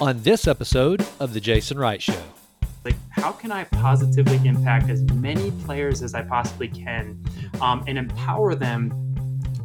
on this episode of The Jason Wright Show. Like, how can I positively impact as many players as I possibly can um, and empower them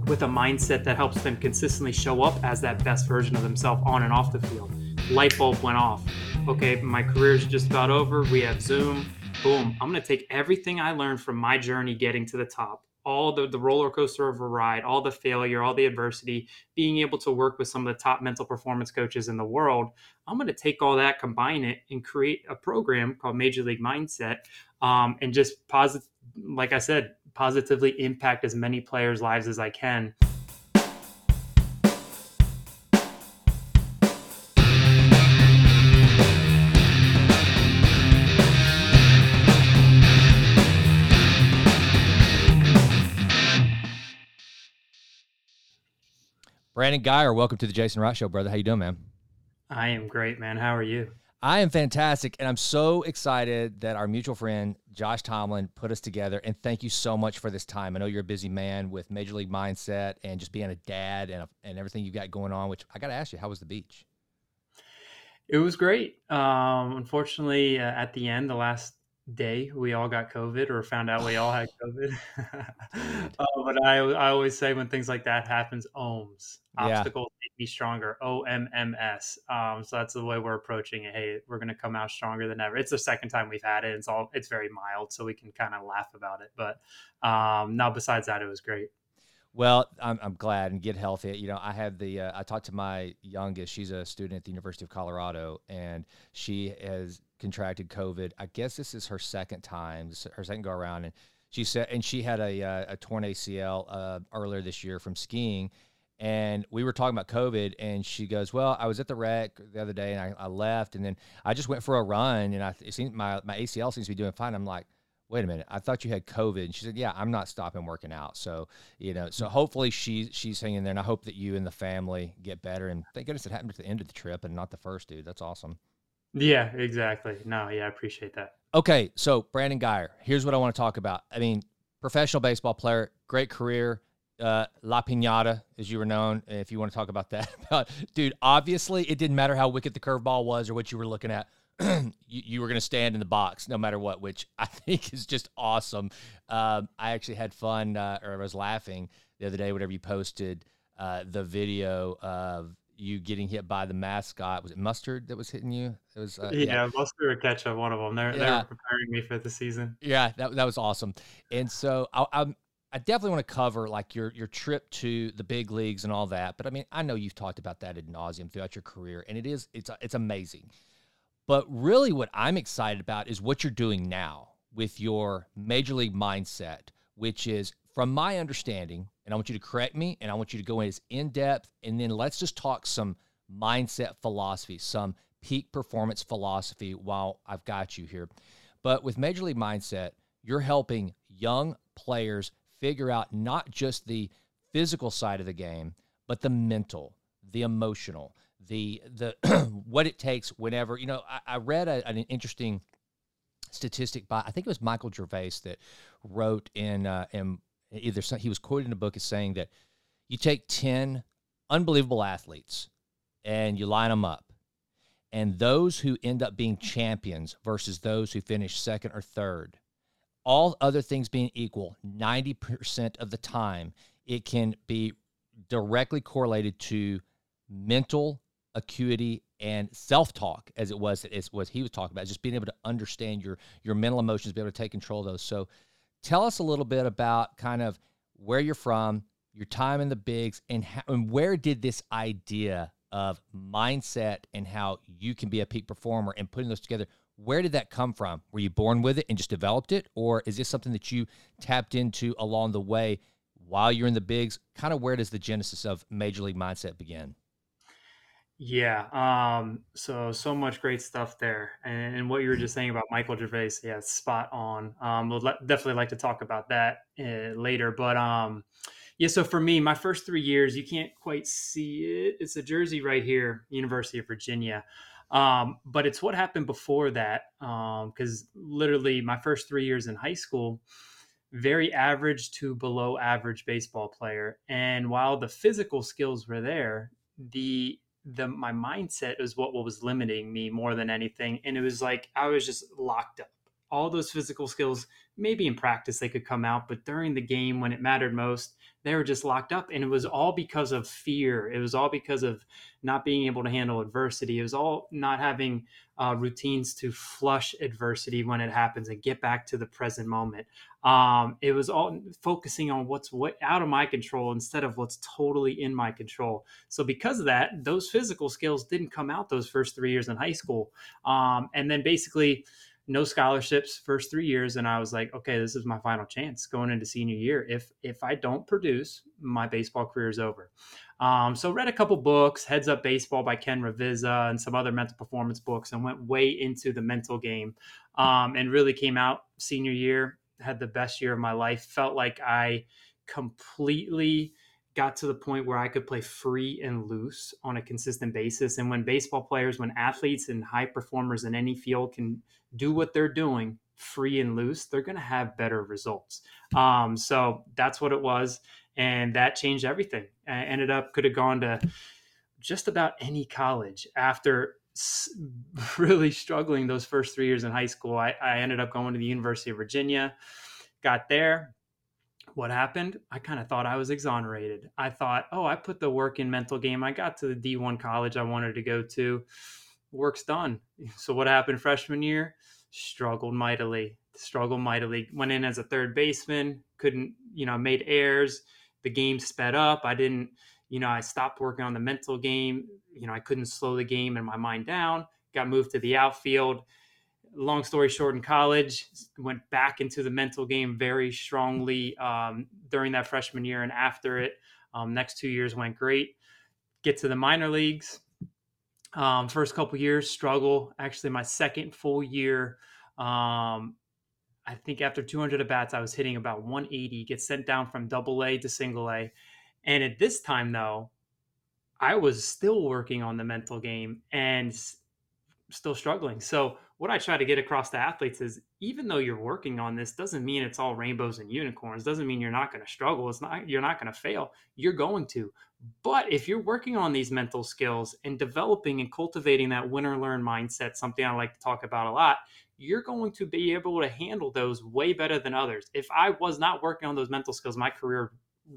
with a mindset that helps them consistently show up as that best version of themselves on and off the field? Light bulb went off. Okay, my career's just about over. We have Zoom. Boom. I'm going to take everything I learned from my journey getting to the top all the, the roller coaster of a ride, all the failure, all the adversity, being able to work with some of the top mental performance coaches in the world, I'm going to take all that, combine it, and create a program called Major League Mindset, um, and just positive, like I said, positively impact as many players' lives as I can. Brandon Guyer, welcome to the Jason Wright Show, brother. How you doing, man? I am great, man. How are you? I am fantastic, and I'm so excited that our mutual friend Josh Tomlin put us together. And thank you so much for this time. I know you're a busy man with Major League mindset and just being a dad and a, and everything you've got going on. Which I got to ask you, how was the beach? It was great. Um, unfortunately, uh, at the end, the last day we all got COVID or found out we all had COVID. uh, but I, I always say when things like that happens, ohms, obstacles yeah. make me stronger, O M M S. Um, so that's the way we're approaching it. Hey, we're going to come out stronger than ever. It's the second time we've had it. It's all, it's very mild, so we can kind of laugh about it. But um, now, besides that, it was great. Well, I'm, I'm glad and get healthy. You know, I had the uh, I talked to my youngest. She's a student at the University of Colorado, and she has contracted COVID. I guess this is her second time, her second go around, and she said, and she had a uh, a torn ACL uh, earlier this year from skiing. And we were talking about COVID, and she goes, "Well, I was at the rec the other day, and I, I left, and then I just went for a run, and I it seems my my ACL seems to be doing fine." I'm like, wait a minute, I thought you had COVID. And she said, yeah, I'm not stopping working out. So, you know, so hopefully she, she's hanging there. And I hope that you and the family get better. And thank goodness it happened at the end of the trip and not the first, dude. That's awesome. Yeah, exactly. No, yeah, I appreciate that. Okay. So, Brandon Guyer, here's what I want to talk about. I mean, professional baseball player, great career. Uh, La Pinata, as you were known, if you want to talk about that. dude, obviously, it didn't matter how wicked the curveball was or what you were looking at you, you, were going to stand in the box no matter what, which I think is just awesome. Um, I actually had fun, uh, or I was laughing the other day whenever you posted uh, the video of you getting hit by the mascot. Was it Mustard that was hitting you? It was uh, yeah, yeah, Mustard or Ketchup, one of them. They're yeah. they're preparing me for the season. Yeah, that that was awesome. And so I, I'm. I definitely want to cover like your your trip to the big leagues and all that. But I mean, I know you've talked about that ad nauseum throughout your career, and it is it's it's amazing. But really, what I'm excited about is what you're doing now with your major league mindset, which is, from my understanding, and I want you to correct me and I want you to go in as in depth, and then let's just talk some mindset philosophy, some peak performance philosophy while I've got you here. But with Major League Mindset, you're helping young players figure out not just the physical side of the game, but the mental, the emotional, the the what it takes whenever you know I, I read a, an interesting statistic by I think it was Michael Gervais that wrote in uh, in either some, he was quoted in a book as saying that you take ten unbelievable athletes and you line them up and those who end up being champions versus those who finish second or third all other things being equal 90% of the time it can be directly correlated to mental acuity and self-talk as it was as was he was talking about just being able to understand your your mental emotions be able to take control of those. So tell us a little bit about kind of where you're from your time in the bigs and, how, and where did this idea of mindset and how you can be a peak performer and putting those together where did that come from? Were you born with it and just developed it? Or is this something that you tapped into along the way while you're in the bigs? Kind of where does the genesis of major league mindset begin yeah. Um, so so much great stuff there, and, and, what you were just saying about Michael Gervais, yeah, spot on. Um, we'll le- definitely like to talk about that uh, later, but um, yeah. So for me, my first three years, you can't quite see it. It's a jersey right here, University of Virginia. Um, but it's what happened before that, because um, literally my first three years in high school, very average to below average baseball player, and while the physical skills were there, the the my mindset is what was limiting me more than anything. And it was like i was just locked up all those physical skills maybe in practice they could come out but during the game when it mattered most they were just locked up and it was all because of fear. It was all because of not being able to handle adversity. It was all not having uh, routines to flush adversity when it happens and get back to the present moment. Um, it was all focusing on what's what out of my control instead of what's totally in my control. So because of that those physical skills didn't come out those first three years in high school. Um, and then basically no scholarships first three years and i was like okay this is my final chance going into senior year. If if i don't produce my baseball career is over. Um, so read a couple books heads up baseball by ken ravizza and some other mental performance books and went way into the mental game um, and really came out senior year had the best year of my life. Felt like i completely got to the point where I could play free and loose on a consistent basis. And when baseball players, when athletes and high performers in any field can do what they're doing free and loose, they're going to have better results. Um, so that's what it was. And that changed everything. I ended up, could have gone to just about any college after really struggling those first three years in high school. I, I ended up going to the University of Virginia, got there, what happened, I kind of thought I was exonerated. I thought, oh, I put the work in mental game. I got to the D1 college I wanted to go to. Work's done. So what happened freshman year? Struggled mightily. Struggled mightily. Went in as a third baseman. Couldn't, you know, made errors. The game sped up. I didn't, you know, I stopped working on the mental game. You know, I couldn't slow the game and my mind down. Got moved to the outfield long story short, in college, went back into the mental game very strongly um, during that freshman year and after it. Um, next two years went great. Get to the minor leagues. Um, first couple years struggle. Actually, my second full year, um, I think after 200 at bats, I was hitting about 180. Get sent down from Double A to Single A, and at this time though, I was still working on the mental game and still struggling. So what I try to get across to athletes is even though you're working on this doesn't mean it's all rainbows and unicorns. Doesn't mean you're not going to struggle. It's not you're not going to fail. You're going to. But if you're working on these mental skills and developing and cultivating that winner learn mindset, something I like to talk about a lot, you're going to be able to handle those way better than others. If I was not working on those mental skills, my career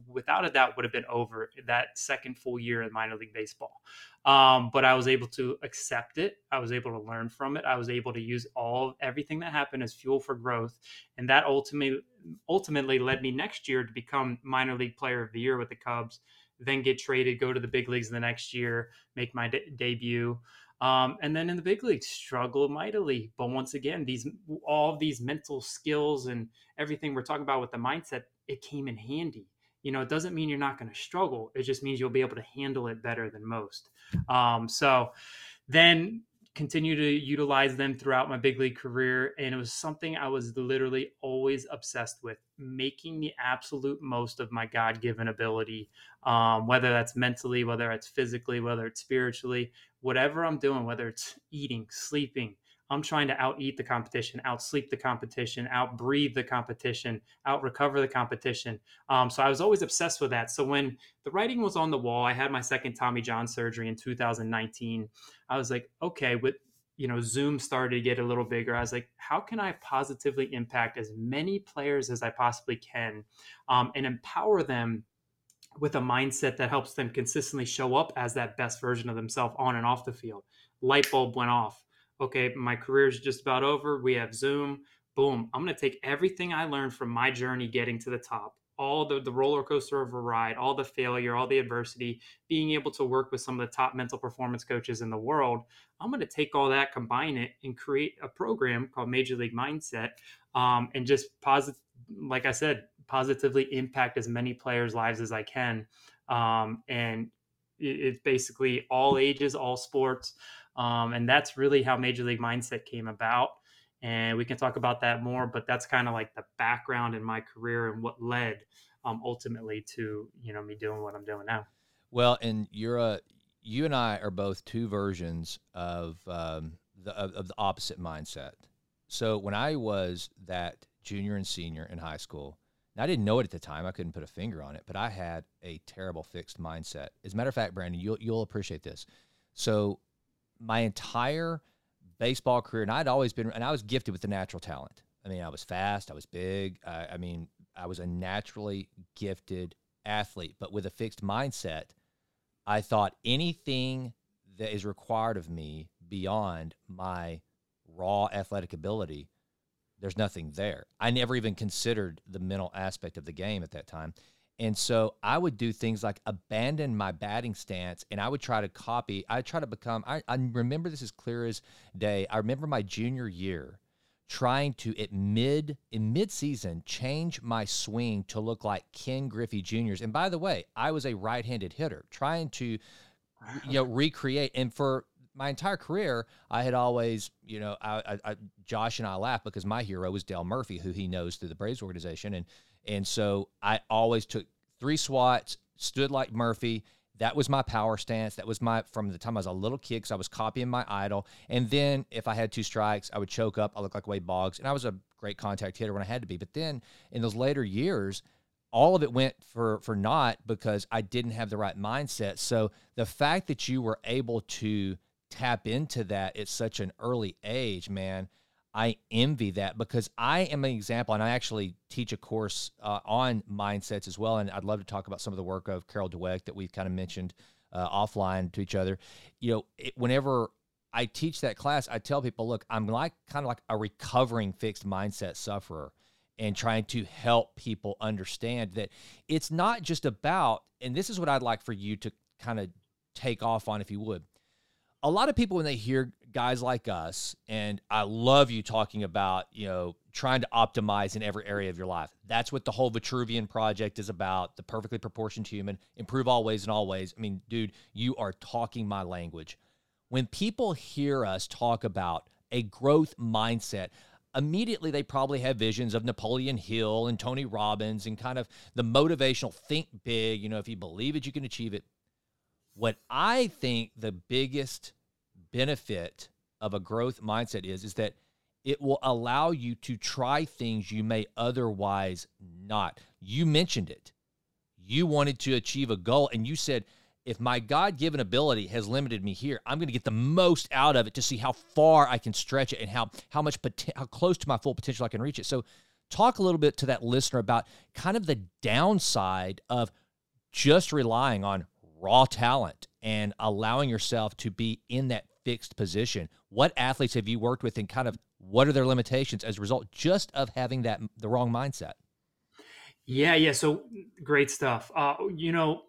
without a doubt would have been over that second full year in minor league baseball. Um, but I was able to accept it. I was able to learn from it. I was able to use all everything that happened as fuel for growth, and that ultimately ultimately led me next year to become minor league player of the year with the Cubs. Then get traded, go to the big leagues the next year, make my de- debut. Um, and then in the big leagues, struggle mightily. But once again, these all these mental skills and everything we're talking about with the mindset, it came in handy you know, it doesn't mean you're not going to struggle. It just means you'll be able to handle it better than most. Um, so then continue to utilize them throughout my big league career. And it was something I was literally always obsessed with making the absolute most of my God given ability, um, whether that's mentally, whether it's physically, whether it's spiritually, whatever I'm doing, whether it's eating, sleeping, I'm trying to out eat the competition, out sleep the competition, out breathe the competition, out recover the competition. Um, so I was always obsessed with that. So when the writing was on the wall, I had my second Tommy John surgery in 2019. I was like, okay, with you know Zoom started to get a little bigger. I was like, how can I positively impact as many players as I possibly can, um, and empower them with a mindset that helps them consistently show up as that best version of themselves on and off the field. Light bulb went off okay, my career is just about over. We have Zoom. Boom. I'm going to take everything I learned from my journey getting to the top, all the, the roller coaster of a ride, all the failure, all the adversity, being able to work with some of the top mental performance coaches in the world. I'm going to take all that, combine it, and create a program called Major League Mindset um, and just positive, like I said, positively impact as many players' lives as I can. Um, and it's basically all ages, all sports. Um, and that's really how Major League Mindset came about. And we can talk about that more, but that's kind of like the background in my career and what led um, ultimately to you know me doing what I'm doing now. Well, and you're a you and I are both two versions of um, the of, of the opposite mindset. So when I was that junior and senior in high school, I didn't know it at the time. I couldn't put a finger on it, but I had a terrible fixed mindset. As a matter of fact, Brandon, you'll you'll appreciate this. So my entire baseball career, and I'd always been, and I was gifted with the natural talent. I mean, I was fast, I was big. I, I mean, I was a naturally gifted athlete, but with a fixed mindset, I thought anything that is required of me beyond my raw athletic ability, there's nothing there. I never even considered the mental aspect of the game at that time. And so I would do things like abandon my batting stance and I would try to copy. I try to become, I, I remember this as clear as day. I remember my junior year trying to at mid in mid season change my swing to look like Ken Griffey Jr.'s. And by the way, I was a right-handed hitter, trying to you know recreate. And for my entire career, I had always, you know, I, I, I, Josh and I laugh because my hero was Dale Murphy, who he knows through the Braves organization, and and so I always took three swats, stood like Murphy. That was my power stance. That was my from the time I was a little kid because I was copying my idol. And then if I had two strikes, I would choke up. I looked like Wade Boggs, and I was a great contact hitter when I had to be. But then in those later years, all of it went for for naught because I didn't have the right mindset. So the fact that you were able to tap into that at such an early age, man, I envy that because I am an example, and I actually teach a course uh, on mindsets as well. And I'd love to talk about some of the work of Carol Dweck that we've kind of mentioned uh, offline to each other. You know, it, whenever I teach that class, I tell people, look, I'm like kind of like a recovering fixed mindset sufferer and trying to help people understand that it's not just about, and this is what I'd like for you to kind of take off on, if you would a lot of people when they hear guys like us and i love you talking about you know trying to optimize in every area of your life. That's what the whole vitruvian project is about the perfectly proportioned human improve always and always. I mean dude you are talking my language. When people hear us talk about a growth mindset immediately they probably have visions of napoleon hill and tony robbins and kind of the motivational think big you know if you believe it you can achieve it. What I think the biggest benefit of a growth mindset is is that it will allow you to try things you may otherwise not. You mentioned it. You wanted to achieve a goal and you said if my God-given ability has limited me here, I'm going to get the most out of it to see how far I can stretch it and how how much how close to my full potential I can reach it. So talk a little bit to that listener about kind of the downside of just relying on raw talent and allowing yourself to be in that fixed position. What athletes have you worked with and kind of what are their limitations as a result just of having that the wrong mindset? Yeah, yeah. So great stuff. Uh, you know,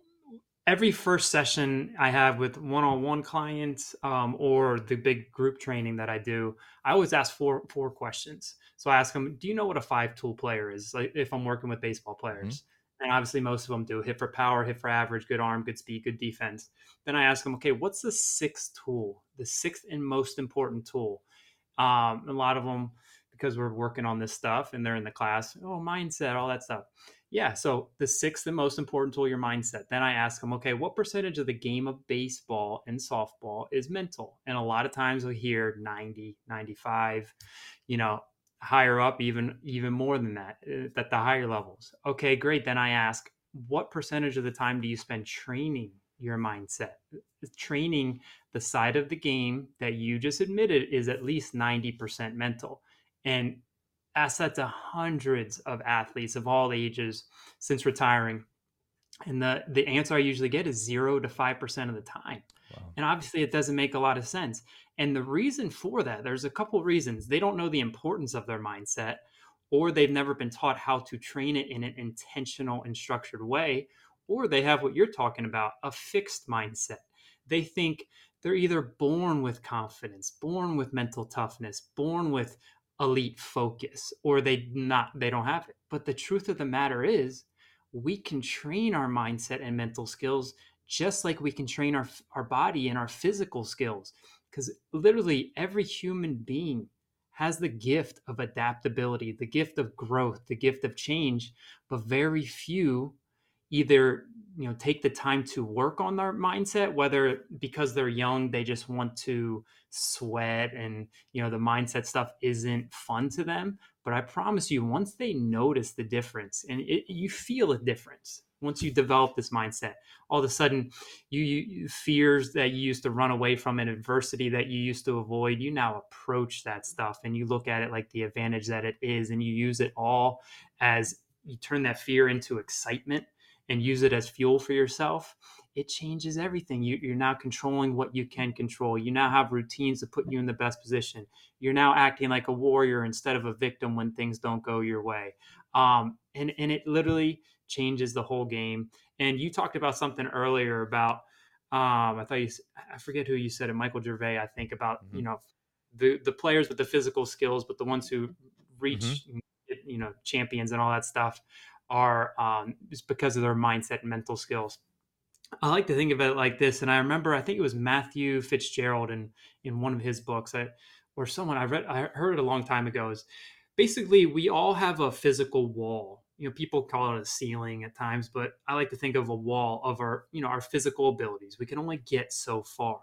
every first session I have with one-on-one clients um, or the big group training that I do, I always ask four four questions. So I ask them, "Do you know what a five-tool player is?" Like if I'm working with baseball players. And obviously most of them do hit for power, hit for average, good arm, good speed, good defense. Then I ask them, okay, what's the sixth tool, the sixth and most important tool? Um, a lot of them, because we're working on this stuff and they're in the class, oh, mindset, all that stuff. Yeah, so the sixth and most important tool, your mindset. Then I ask them, okay, what percentage of the game of baseball and softball is mental? And a lot of times we hear 90, 95, you know, higher up even even more than that uh, at the higher levels. Okay great then i ask what percentage of the time do you spend training your mindset? Training the side of the game that you just admitted is at least 90% mental. And ask that to hundreds of athletes of all ages since retiring. And the the answer i usually get is 0 to 5% of the time. Wow. and obviously it doesn't make a lot of sense and the reason for that, there's a couple reasons. They don't know the importance of their mindset, or they've never been taught how to train it in an intentional and structured way, or they have what you're talking about a fixed mindset. They think they're either born with confidence, born with mental toughness, born with elite focus, or they not they don't have it. But the truth of the matter is, we can train our mindset and mental skills just like we can train our our body and our physical skills because literally every human being has the gift of adaptability, the gift of growth, the gift of change, but very few either you know take the time to work on their mindset whether because they're young they just want to sweat and you know the mindset stuff isn't fun to them. But i promise you once they notice the difference and it, you feel a difference once you develop this mindset, all of a sudden, you, you fears that you used to run away from and adversity that you used to avoid, you now approach that stuff and you look at it like the advantage that it is, and you use it all as you turn that fear into excitement and use it as fuel for yourself it changes everything. You, are now controlling what you can control. You now have routines to put you in the best position. You're now acting like a warrior instead of a victim when things don't go your way. Um, and, and it literally changes the whole game. And you talked about something earlier about, um, I thought you, I forget who you said it, Michael Gervais, I think about, mm-hmm. you know, the, the players with the physical skills, but the ones who reach, mm-hmm. you know, champions and all that stuff are um, just because of their mindset and mental skills. I like to think of it like this, and I remember I think it was Matthew Fitzgerald in in one of his books, I, or someone I read I heard it a long time ago. Is basically we all have a physical wall. You know, people call it a ceiling at times, but I like to think of a wall of our you know our physical abilities. We can only get so far.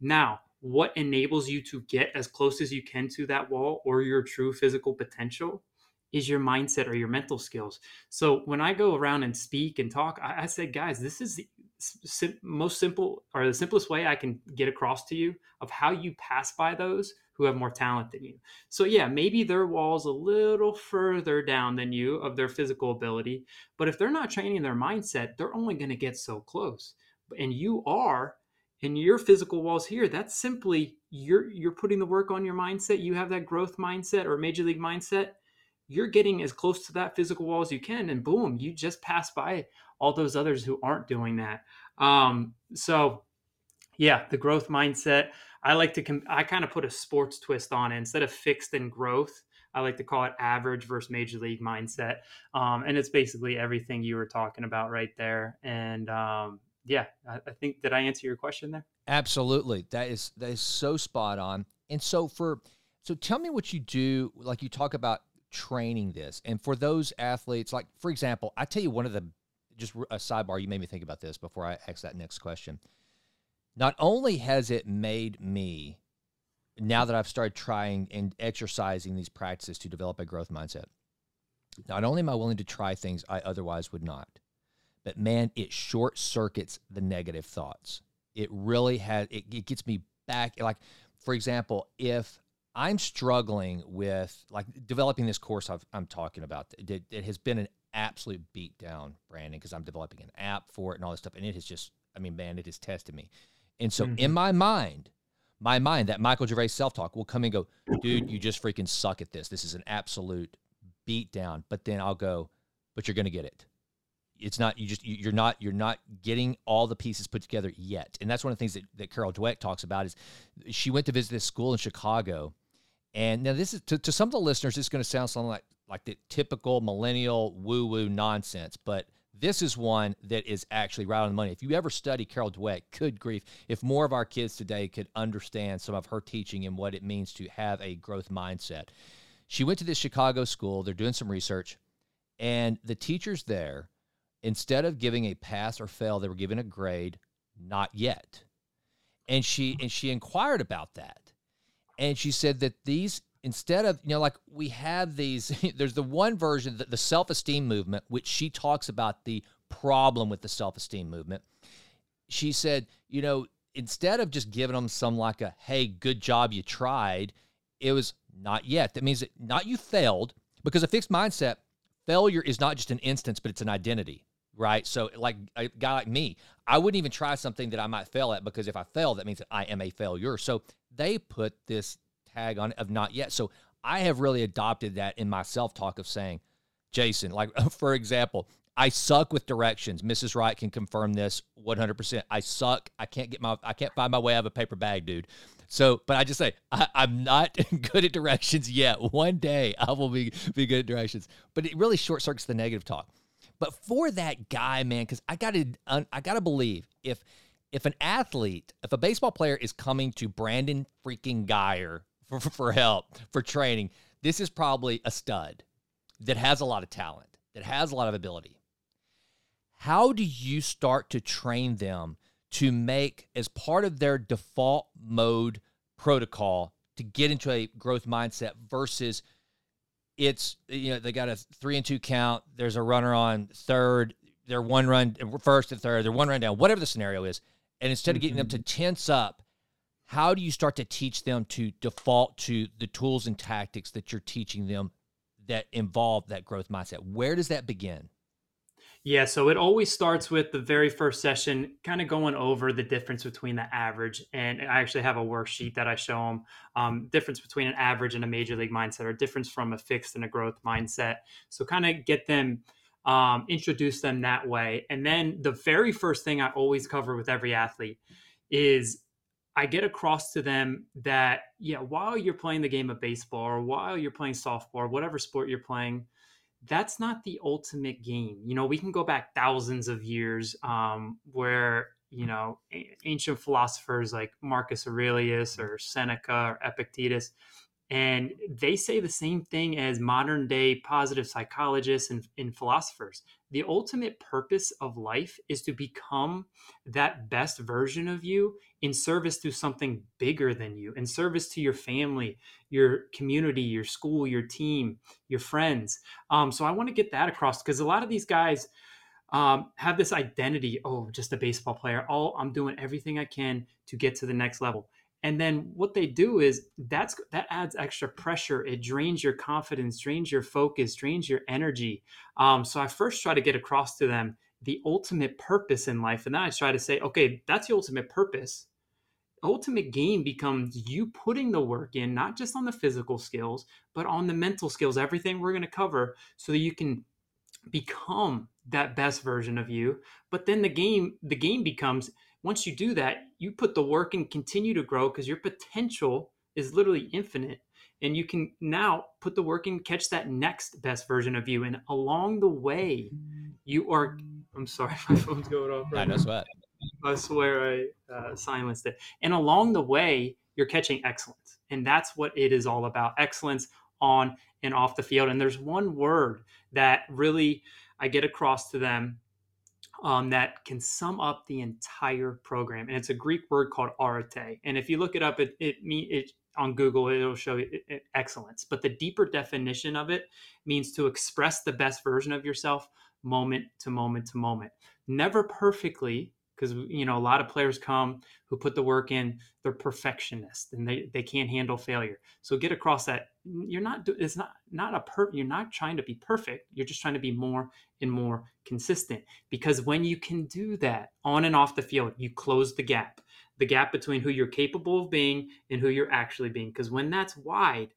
Now, what enables you to get as close as you can to that wall or your true physical potential is your mindset or your mental skills. So when I go around and speak and talk, I, I say, guys, this is the sim- most simple or the simplest way I can get across to you of how you pass by those who have more talent than you. So yeah, maybe their wall's a little further down than you of their physical ability, but if they're not training their mindset, they're only going to get so close. And you are and your physical walls here that's simply you're you're putting the work on your mindset you have that growth mindset or major league mindset you're getting as close to that physical wall as you can and boom you just pass by all those others who aren't doing that um, so yeah the growth mindset. I like to com- i kind of put a sports twist on it. Instead of fixed and growth i like to call it average versus major league mindset. Um, and it's basically everything you were talking about right there. And um, yeah I, I think did i answer your question there? Absolutely. That is that is so spot on. And so for so tell me what you do like you talk about training this. And for those athletes, like for example, I tell you one of the just a sidebar, you made me think about this before I ask that next question. Not only has it made me now that I've started trying and exercising these practices to develop a growth mindset, not only am I willing to try things I otherwise would not, but man, it short circuits the negative thoughts. It really has, it, it gets me back. Like, for example, if I'm struggling with like developing this course i am talking about. It, it, has been an absolute beatdown, Brandon, because I'm developing an app for it and all this stuff, and it has just, I mean, man, it has tested me. And so mm-hmm. in my mind, my mind, that Michael Gervais self talk will come and go, dude, you just freaking suck at this. This is an absolute beatdown. But then I'll go, but you're gonna get it. It's not you just you're not you're not getting all the pieces put together yet. And that's one of the things that, that Carol Dweck talks about is she went to visit this school in Chicago and now this is to, to some of the listeners, it's going to sound something like like the typical millennial woo-woo nonsense, but this is one that is actually right on the money. If you ever study Carol Dweck, good grief, if more of our kids today could understand some of her teaching and what it means to have a growth mindset. She went to this Chicago school, they're doing some research, and the teachers there, instead of giving a pass or fail, they were giving a grade, not yet. And she and she inquired about that and she said that these instead of you know like we have these there's the one version the, the self-esteem movement which she talks about the problem with the self-esteem movement. She said you know instead of just giving them some like a hey good job you tried it was not yet. That means that not you failed because a fixed mindset failure is not just an instance but it's an identity right? So like a guy like me i wouldn't even try something that i might fail at because if i fail that means that i am a failure. So they put this tag on of not yet. So I have really adopted that in my self talk of saying, Jason, like for example, I suck with directions. Mrs. Wright can confirm this 100%. I suck. I can't get my, I can't find my way out of a paper bag, dude. So, but I just say I, am not good at directions yet. One day I will be be good at directions. But it really short circuits the negative talk. But for that guy, man, because I gotta I gotta believe if if an athlete, if a baseball player is coming to Brandon freaking Guyer for, for help, for training, this is probably a stud that has a lot of talent, that has a lot of ability. How do you start to train them to make, as part of their default mode protocol, to get into a growth mindset versus it's, you know, they got a three and two count, there's a runner on third, they're one run first and third, they're one run down, whatever the scenario is. And instead of getting them to Mm-hmm. tense up, how do you start to teach them to default to the tools and tactics that you're teaching them that involve that growth mindset? Where does that begin? Yeah, so it always starts with the very first session, kind of going over the difference between the average. And I actually have a worksheet that I show them um, difference between an average and a major league mindset, or difference from a fixed and a growth mindset. So kind of get them, um, introduce them that way. And then the very first thing I always cover with every athlete is I get across to them that, yeah, while you're playing the game of baseball or while you're playing softball or whatever sport you're playing, that's not the ultimate game. You know, we can go back thousands of years um, where, you know, a- ancient philosophers like Marcus Aurelius or Seneca or Epictetus, and they say the same thing as modern day positive psychologists and, and philosophers. The ultimate purpose of life is to become that best version of you in service to something bigger than you, in service to your family, your community, your school, your team, your friends. Um, so I want to get that across because a lot of these guys um, have this identity. Oh, just a baseball player. Oh, I'm doing everything I can to get to the next level. And then what they do is that's that adds extra pressure. It drains your confidence, drains your focus, drains your energy. Um, so I first try to get across to them the ultimate purpose in life, and then I try to say, okay, that's the ultimate purpose ultimate game becomes you putting the work in not just on the physical skills but on the mental skills everything we're going to cover so that you can become that best version of you but then the game the game becomes once you do that you put the work and continue to grow because your potential is literally infinite and you can now put the work in catch that next best version of you and along the way you are i'm sorry my phone's going off I know now. sweat. I swear I uh, silenced it. And along the way, you're catching excellence. And that's what it is all about excellence on and off the field. And there's one word that really I get across to them um, that can sum up the entire program. And it's a Greek word called arete. And if you look it up, it, it, it on Google, it'll show it- excellence. But the deeper definition of it means to express the best version of yourself moment to moment to moment. Never perfectly, because you know a lot of players come who put the work in they're perfectionists and they, they can't handle failure so get across that you're not it's not not a per you're not trying to be perfect you're just trying to be more and more consistent. Because when you can do that on and off the field you close the gap. The gap between who you're capable of being and who you're actually being. Because when that's wide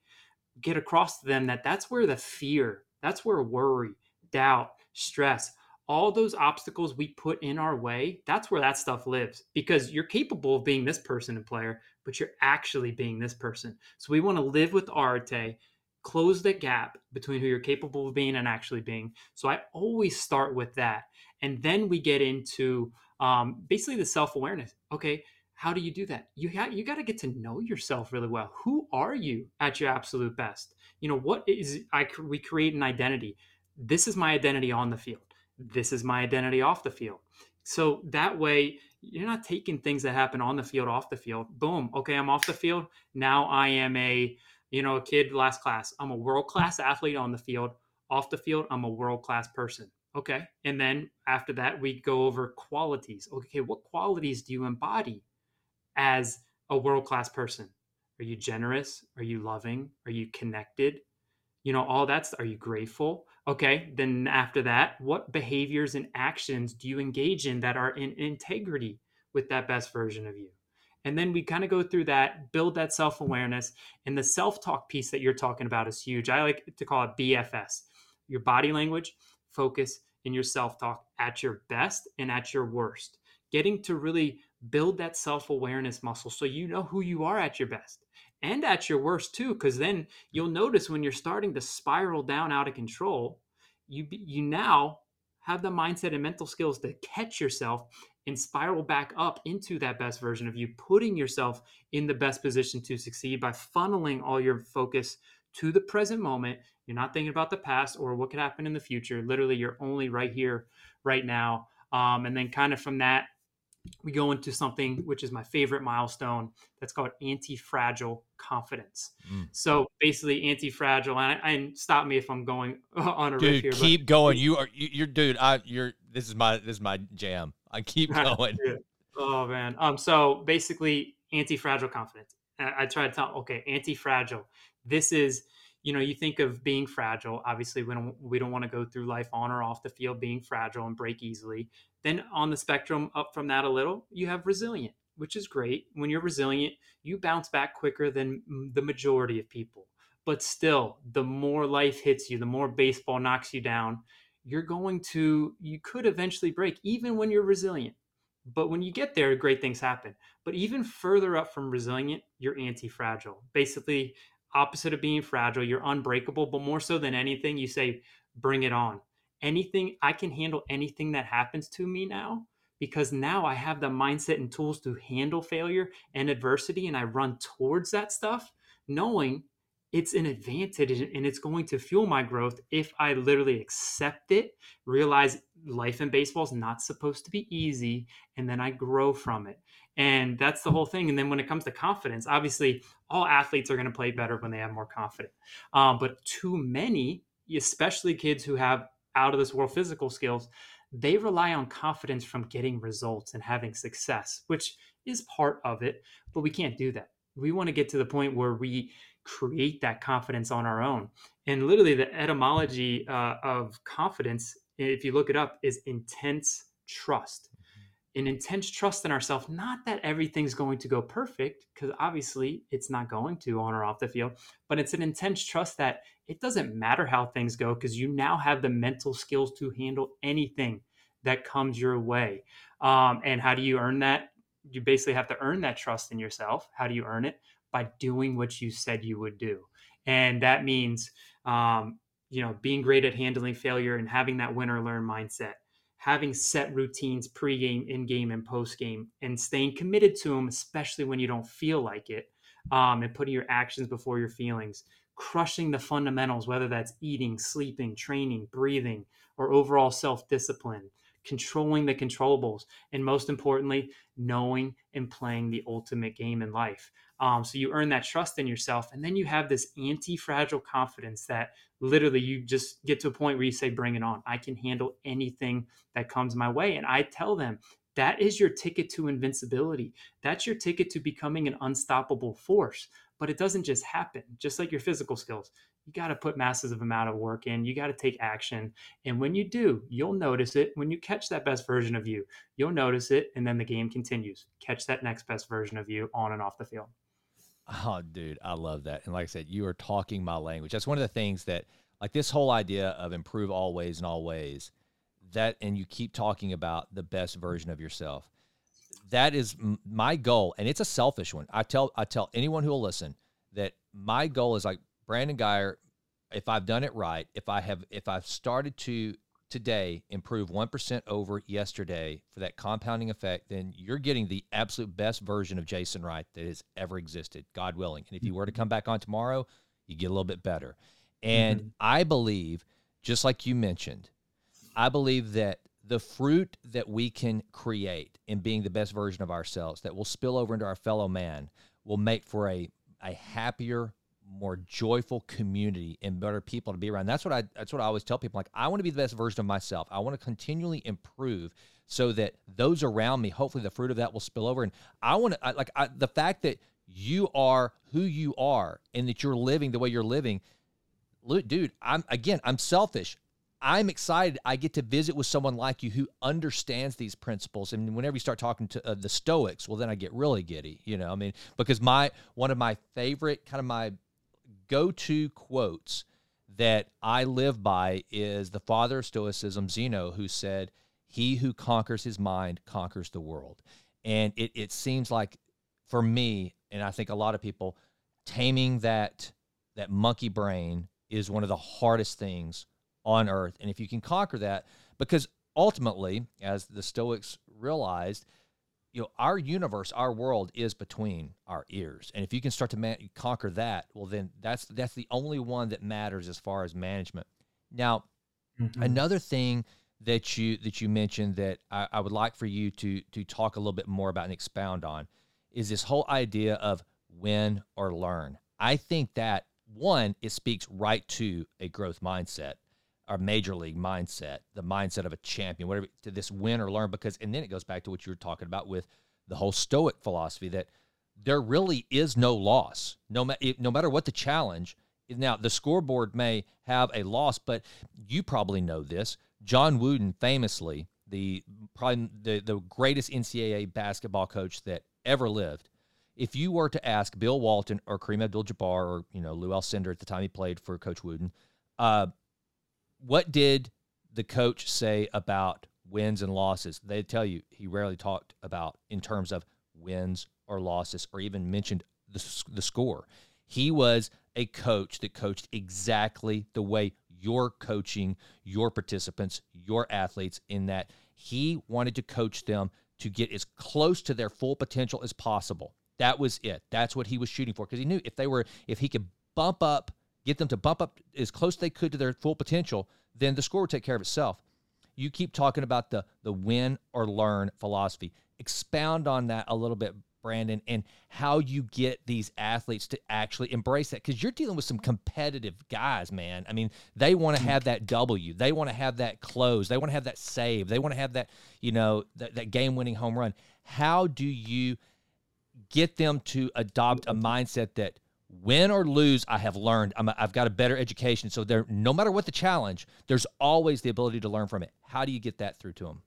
get across to them that that's where the fear that's where worry doubt stress all those obstacles we put in our way, that's where that stuff lives. Because you're capable of being this person and player, but you're actually being this person. So we want to live with Arete, close the gap between who you're capable of being and actually being. So I always start with that. And then we get into um, basically the self awareness. Okay, how do you do that? You got you got to get to know yourself really well. Who are you at your absolute best? You know what is I we create an identity. This is my identity on the field this is my identity off the field. So that way, you're not taking things that happen on the field off the field. Boom. Okay, I'm off the field. Now I am a, you know, a kid last class. I'm a world class athlete on the field. Off the field, I'm a world class person. Okay. And then after that, we go over qualities. Okay, what qualities do you embody as a world class person? Are you generous? Are you loving? Are you connected? You know, all that's, are you grateful? Okay, then after that, what behaviors and actions do you engage in that are in integrity with that best version of you? And then we kind of go through that, build that self awareness. And the self talk piece that you're talking about is huge. I like to call it BFS your body language, focus, and your self talk at your best and at your worst. Getting to really build that self awareness muscle so you know who you are at your best and at your worst too because then you'll notice when you're starting to spiral down out of control you you now have the mindset and mental skills to catch yourself and spiral back up into that best version of you putting yourself in the best position to succeed by funneling all your focus to the present moment. You're not thinking about the past or what could happen in the future literally you're only right here right now um, and then kind of from that we go into something which is my favorite milestone. That's called anti-fragile confidence. Mm. so basically anti-fragile and, and, stop me if i'm going on a dude, riff here keep going. You are you, are dude i you're this is my this is my jam. I keep going. Oh man. Um so basically anti-fragile confidence. I, I try to tell okay anti-fragile. This is you know you think of being fragile obviously we don't we don't want to go through life on or off the field being fragile and break easily. Then on the spectrum up from that a little you have resilient which is great. When you're resilient you bounce back quicker than the majority of people. But still the more life hits you the more baseball knocks you down you're going to you could eventually break even when you're resilient. But when you get there great things happen. But even further up from resilient you're anti-fragile. Basically opposite of being fragile. You're unbreakable, but more so than anything, you say, bring it on. Anything, I can handle anything that happens to me now because now I have the mindset and tools to handle failure and adversity. And I run towards that stuff knowing it's an advantage and it's going to fuel my growth if I literally accept it, realize life in baseball is not supposed to be easy, and then I grow from it. And that's the whole thing. And then when it comes to confidence, obviously all athletes are going to play better when they have more confidence. Um, but too many, especially kids who have out of this world physical skills, they rely on confidence from getting results and having success, which is part of it. But we can't do that. We want to get to the point where we create that confidence on our own. And literally, the etymology uh, of confidence, if you look it up, is intense trust an intense trust in ourselves. Not that everything's going to go perfect, because obviously it's not going to on or off the field, but it's an intense trust that it doesn't matter how things go because you now have the mental skills to handle anything that comes your way. Um, and how do you earn that? You basically have to earn that trust in yourself. How do you earn it? By doing what you said you would do. And that means, um, you know, being great at handling failure and having that win or learn mindset having set routines pre-game, in-game, and post-game, and staying committed to them, especially when you don't feel like it, um, and putting your actions before your feelings, crushing the fundamentals, whether that's eating, sleeping, training, breathing, or overall self-discipline, controlling the controllables, and most importantly, knowing and playing the ultimate game in life. Um, so you earn that trust in yourself, and then you have this anti-fragile confidence that literally you just get to a point where you say, bring it on. I can handle anything that comes my way. And I tell them, that is your ticket to invincibility. That's your ticket to becoming an unstoppable force. But it doesn't just happen, just like your physical skills. You got to put massive amount of work in. You got to take action. And when you do, you'll notice it. When you catch that best version of you, you'll notice it. And then the game continues. Catch that next best version of you on and off the field. Oh, dude, I love that. And like I said, you are talking my language. That's one of the things that, like, this whole idea of improve always and always, that, and you keep talking about the best version of yourself. That is my goal, and it's a selfish one. I tell I tell anyone who will listen that my goal is like Brandon Guyer. If I've done it right, if I have, if I've started to today improve 1% over yesterday for that compounding effect, then you're getting the absolute best version of Jason Wright that has ever existed, God willing. And if you were to come back on tomorrow, you get a little bit better. And mm-hmm. I believe, just like you mentioned, I believe that the fruit that we can create in being the best version of ourselves that will spill over into our fellow man will make for a, a happier, more joyful community and better people to be around. That's what I that's what I always tell people. Like I want to be the best version of myself. I want to continually improve so that those around me, hopefully, the fruit of that will spill over. And I want to I, like I, the fact that you are who you are and that you're living the way you're living. Dude, I'm again, I'm selfish. I'm excited. I get to visit with someone like you who understands these principles. And whenever you start talking to uh, the Stoics, well, then I get really giddy, you know. I mean, because my one of my favorite kind of my go to quotes that I live by is the father of Stoicism, Zeno, who said, He who conquers his mind conquers the world. And it, it seems like for me, and I think a lot of people, taming that that monkey brain is one of the hardest things on earth. And if you can conquer that, because ultimately, as the Stoics realized, you know our universe our world is between our ears and if you can start to man- conquer that well then that's that's the only one that matters as far as management now mm-hmm. another thing that you that you mentioned that I, I would like for you to to talk a little bit more about and expound on is this whole idea of win or learn. I think that one, it speaks right to a growth mindset, our major league mindset, the mindset of a champion, whatever to this win or learn. Because and then it goes back to what you were talking about with the whole Stoic philosophy that there really is no loss, no, no matter what the challenge. Now the scoreboard may have a loss, but you probably know this. John Wooden, famously, the probably the, the greatest NCAA basketball coach that ever lived. If you were to ask Bill Walton or Kareem Abdul-Jabbar or you know Lou Alcindor at the time he played for Coach Wooden, uh, what did the coach say about wins and losses? They'd tell you he rarely talked about in terms of wins or losses or even mentioned the, the score. He was a coach that coached exactly the way you're coaching your participants, your athletes, in that he wanted to coach them to get as close to their full potential as possible. That was it. That's what he was shooting for because he knew if they were, if he could bump up, get them to bump up as close as they could to their full potential, then the score would take care of itself. You keep talking about the the win or learn philosophy. Expound on that a little bit, Brandon, and how you get these athletes to actually embrace that because you're dealing with some competitive guys, man. I mean, they want to mm. have that W, they want to have that close, they want to have that save, they want to have that, you know, that, that game winning home run. How do you get them to adopt a mindset that win or lose, I have learned. i have got a better education. So there, no matter what the challenge, there's always the ability to learn from it. How do you get that through to them?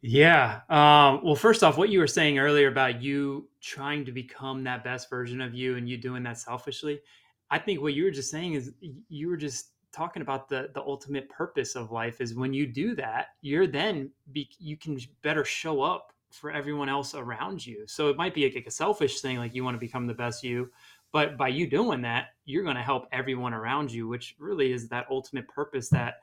Yeah. Um, well, first off, what you were saying earlier about you trying to become that best version of you and you doing that selfishly, I think what you were just saying is you were just talking about the the ultimate purpose of life is when you do that, you're then be, you can better show up for everyone else around you. So it might be like a selfish thing, like you want to become the best you, but by you doing that, you're going to help everyone around you, which really is that ultimate purpose that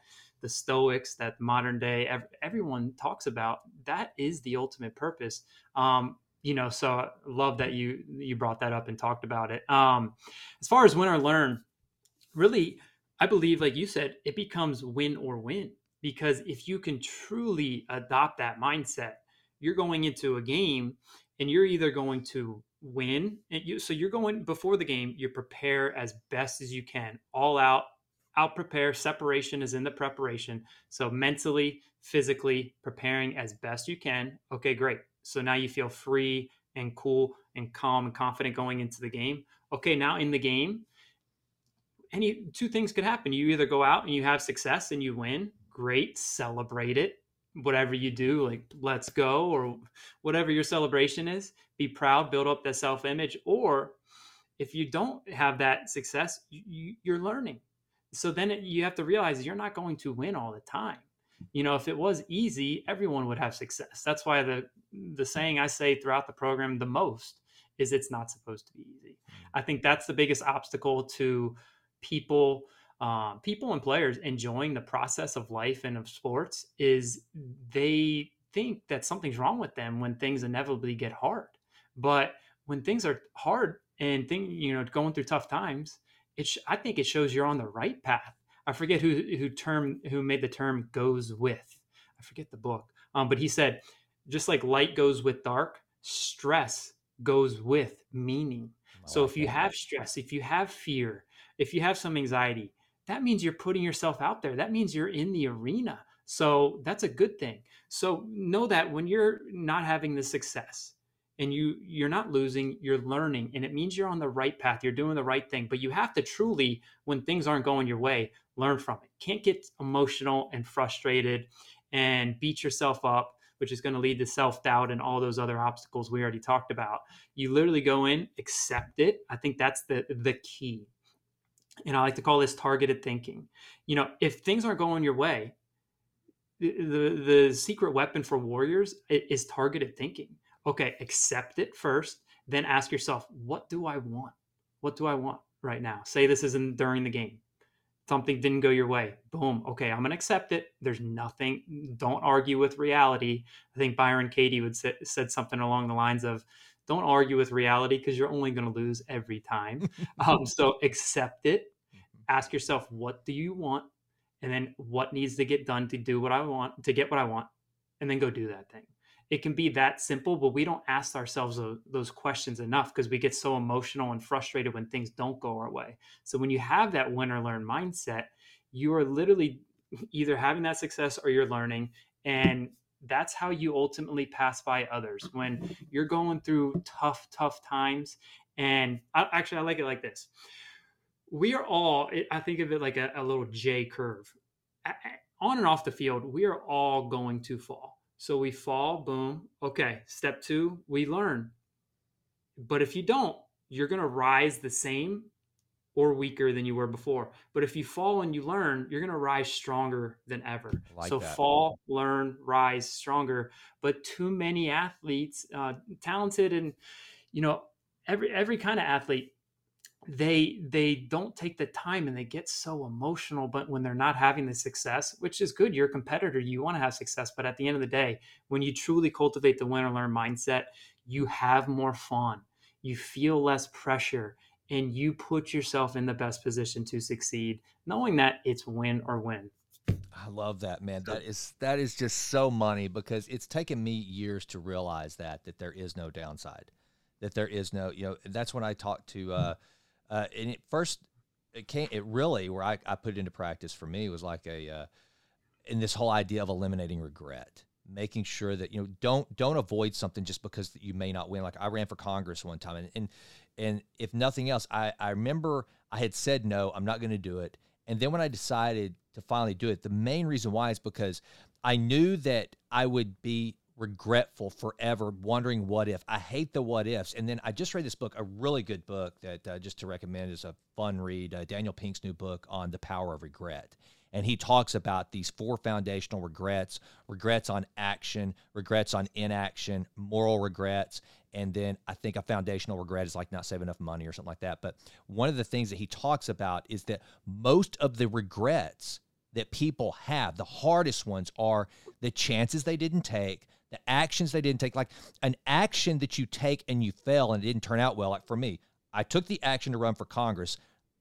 the Stoics, that modern day everyone talks about. That is the ultimate purpose. Um, you know, so I love that you you brought that up and talked about it. Um, as far as win or learn, really, I believe, like you said, it becomes win or win because if you can truly adopt that mindset, you're going into a game and you're either going to win and you so you're going before the game you prepare as best as you can all out out prepare separation is in the preparation. So mentally physically preparing as best you can. Okay great. So now you feel free and cool and calm and confident going into the game. Okay now in the game any two things could happen. You either go out and you have success and you win great celebrate it whatever you do, like let's go or whatever your celebration is, be proud, build up that self image. Or if you don't have that success, you, are learning. So then it, you have to realize you're not going to win all the time. You know, if it was easy, everyone would have success. That's why the the saying I say throughout the program the most is it's not supposed to be easy. I think that's the biggest obstacle to people uh, people and players enjoying the process of life and of sports is they think that something's wrong with them when things inevitably get hard. But when things are hard and thing you know going through tough times, it sh- I think it shows you're on the right path. I forget who who term who made the term goes with. I forget the book, um, but he said just like light goes with dark, stress goes with meaning. so if you have stress, if you have fear, if you have some anxiety, that means you're putting yourself out there. That means you're in the arena. So that's a good thing. So know that when you're not having the success and you you're not losing, you're learning and it means you're on the right path. You're doing the right thing, but you have to truly when things aren't going your way, learn from it. Can't get emotional and frustrated and beat yourself up which is going to lead to self-doubt and all those other obstacles we already talked about. You literally go in, accept it. I think that's the the key and I like to call this targeted thinking. You know, if things aren't going your way, the, the, the secret weapon for warriors is targeted thinking. Okay, accept it first, then ask yourself, what do I want? What do I want right now? Say this isn't during the game. Something didn't go your way. Boom. Okay, I'm gonna accept it. There's nothing. Don't argue with reality. I think Byron Katie would say, said something along the lines of, don't argue with reality because you're only going to lose every time. um, so accept it. Mm-hmm. Ask yourself, what do you want? and then what needs to get done to do what I want to get what I want, and then go do that thing. It can be that simple, but we don't ask ourselves those questions enough because we get so emotional and frustrated when things don't go our way. So when you have that win or learn mindset, you are literally either having that success or you're learning and that's how you ultimately pass by others. When you're going through tough tough times and I, actually i like it like this. We are all i think of it like a, a little j curve. On and off the field we are all going to fall so we fall boom okay step two we learn but if you don't you're going to rise the same or weaker than you were before. But if you fall and you learn, you're going to rise stronger than ever. Like so that. fall, learn, rise stronger. But too many athletes, uh, talented and you know every every kind of athlete, they they don't take the time and they get so emotional. But when they're not having the success, which is good, you're a competitor, you want to have success. But at the end of the day, when you truly cultivate the win or learn mindset, you have more fun. You feel less pressure and you put yourself in the best position to succeed, knowing that it's win or win. I love that, man. That is that is just so money because it's taken me years to realize that that there is no downside, that there is no you know. That's when I talked to, uh, uh, and it first it came it really where I, I put it into practice for me was like a, uh, in this whole idea of eliminating regret making sure that you know don't don't avoid something just because you may not win like i ran for congress one time and, and and if nothing else, I, I remember I had said no, I'm not going to do it. And then when I decided to finally do it, the main reason why is because I knew that I would be regretful forever, wondering what if. I hate the what ifs. And then I just read this book, a really good book that uh, just to recommend is a fun read, uh, Daniel Pink's new book on the power of regret. And he talks about these four foundational regrets regrets on action, regrets on inaction, moral regrets, and then I think a foundational regret is like not saving enough money or something like that. But one of the things that he talks about is that most of the regrets that people have, the hardest ones are the chances they didn't take, the actions they didn't take. Like an action that you take and you fail and it didn't turn out well. Like for me, I took the action to run for Congress.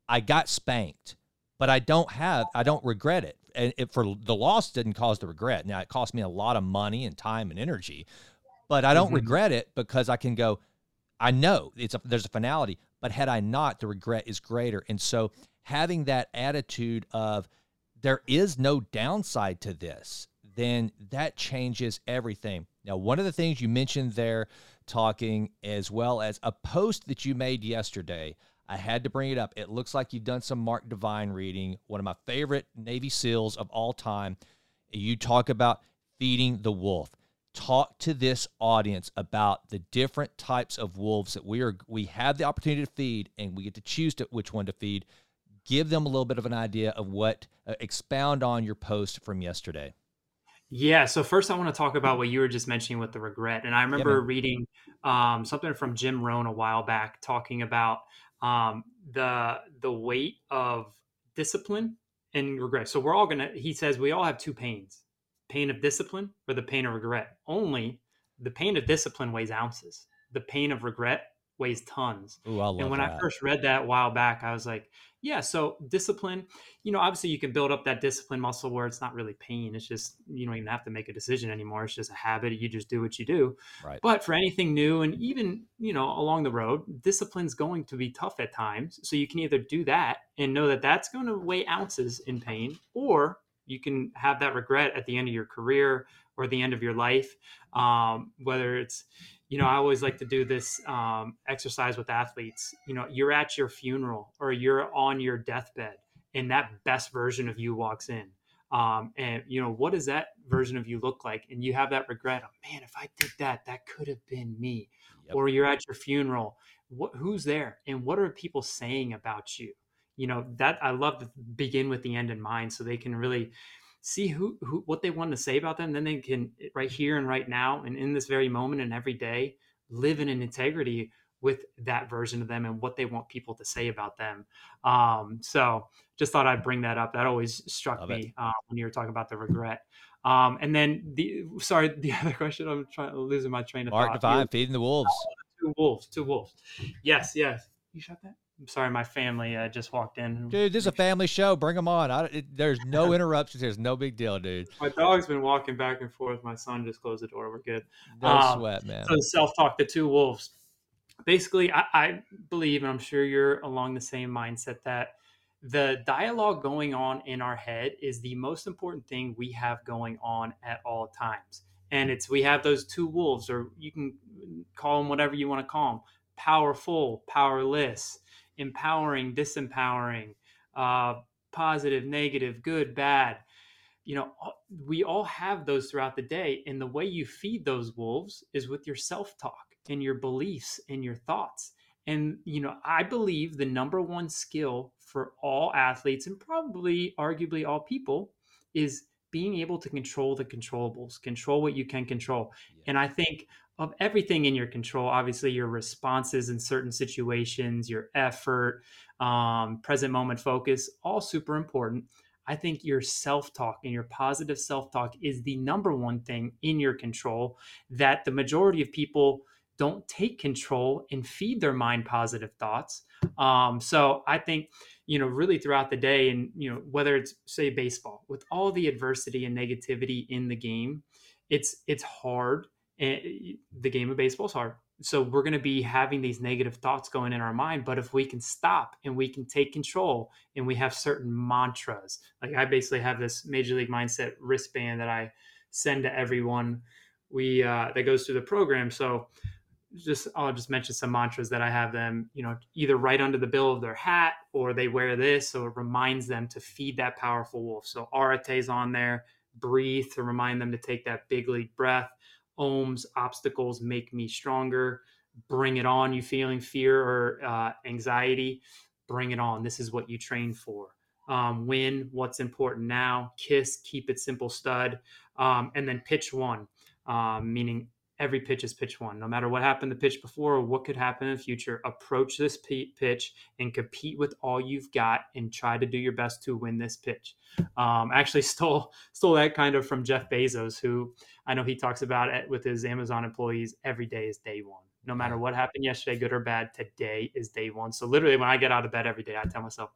I got spanked, but I don't have, I don't regret it. And it, for the loss didn't cause the regret. Now it cost me a lot of money and time and energy, but I don't mm-hmm. regret it because I can go. I know it's a, there's a finality, but had I not, the regret is greater. And so having that attitude of there is no downside to this, then that changes everything. Now, one of the things you mentioned there, talking as well as a post that you made yesterday. I had to bring it up. It looks like you've done some Mark Divine reading, one of my favorite Navy SEALs of all time. You talk about feeding the wolf talk to this audience about the different types of wolves that we are we have the opportunity to feed and we get to choose to, which one to feed give them a little bit of an idea of what uh, expound on your post from yesterday yeah so first i want to talk about what you were just mentioning with the regret and i remember reading um, something from jim rohn a while back talking about um, the the weight of discipline and regret so we're all gonna he says we all have two pains pain of discipline or the pain of regret. Only the pain of discipline weighs ounces. The pain of regret weighs tons. Ooh, and when that. I first read that a while back, I was like, yeah, so discipline, you know, obviously you can build up that discipline muscle where it's not really pain. It's just, you don't even have to make a decision anymore. It's just a habit. You just do what you do. Right. But for anything new and even, you know, along the road, discipline's going to be tough at times. So you can either do that and know that that's going to weigh ounces in pain, or you can have that regret at the end of your career or the end of your life um, whether it's you know i always like to do this um, exercise with athletes. You know you're at your funeral or you're on your deathbed and that best version of you walks in. Um, and you know what does that version of you look like? And you have that regret of man if i did that that could have been me. Yep. or you're at your funeral. What, who's there? And what are people saying about you? You know that i love to begin with the end in mind so they can really see who, who what they want to say about them then they can right here and right now and in this very moment and every day live in an integrity with that version of them and what they want people to say about them. Um, so just thought i'd bring that up. That always struck love me uh, when you were talking about the regret. Um, and then the sorry the other question i'm trying losing my train of Mark thought Divine, feeding the wolves. Two wolves two wolves. Yes yes. You shot that sorry, my family uh, just walked in. Dude, this is a family show. Bring them on. I, it, there's no interruptions. There's no big deal, dude. My dog's been walking back and forth. My son just closed the door. We're good. No Um, sweat, man. So self talk, the two wolves. Basically, I, I believe, and I'm sure you're along the same mindset that the dialogue going on in our head is the most important thing we have going on at all times. And it's we have those two wolves, or you can call them whatever you want to call them powerful, powerless, empowering, disempowering, uh, positive, negative, good, bad. You know, we all have those throughout the day. And the way you feed those wolves is with your self talk and your beliefs and your thoughts. And, you know, I believe the number one skill for all athletes and probably arguably all people is being able to control the controllables, control what you can control. Yeah. And I think of everything in your control, obviously your responses in certain situations, your effort, um, present moment focus, all super important. I think your self talk and your positive self talk is the number one thing in your control that the majority of people don't take control and feed their mind positive thoughts. Um, so I think, you know, really throughout the day, and, you know, whether it's say baseball with all the adversity and negativity in the game, it's, it's hard. The game of baseball is hard. So we're going to be having these negative thoughts going in our mind but if we can stop and we can take control and we have certain mantras like i basically have this major league mindset wristband that i send to everyone. We uh, that goes through the program. So just i'll just mention some mantras that i have them you know either right under the bill of their hat or they wear this so it reminds them to feed that powerful wolf. So Arete's on there breathe to remind them to take that big league breath ohms obstacles make me stronger. Bring it on you feeling fear or uh, anxiety bring it on. This is what you train for. Um, win what's important now. Kiss keep it simple stud. Um, and then pitch one um, meaning every pitch is pitch one no matter what happened the pitch before or what could happen in the future approach this pitch and compete with all you've got and try to do your best to win this pitch um, actually stole stole that kind of from jeff bezos who I know he talks about it with his Amazon employees. Every day is day one. No matter what happened yesterday, good or bad, today is day one. So literally, when I get out of bed every day, I tell myself,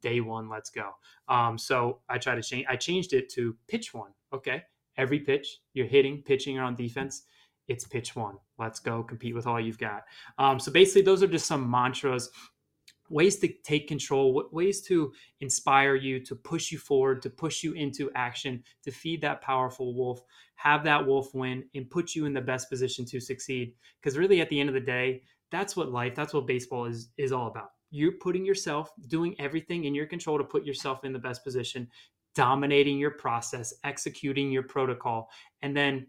"Day one, let's go." Um, so I try to change. I changed it to pitch one. Okay, every pitch you're hitting, pitching, or on defense, it's pitch one. Let's go compete with all you've got. Um, so basically, those are just some mantras ways to take control, ways to inspire you, to push you forward, to push you into action, to feed that powerful wolf, have that wolf win, and put you in the best position to succeed. Because really, at the end of the day, that's what life, that's what baseball is is all about. You're putting yourself, doing everything in your control to put yourself in the best position, dominating your process, executing your protocol, and then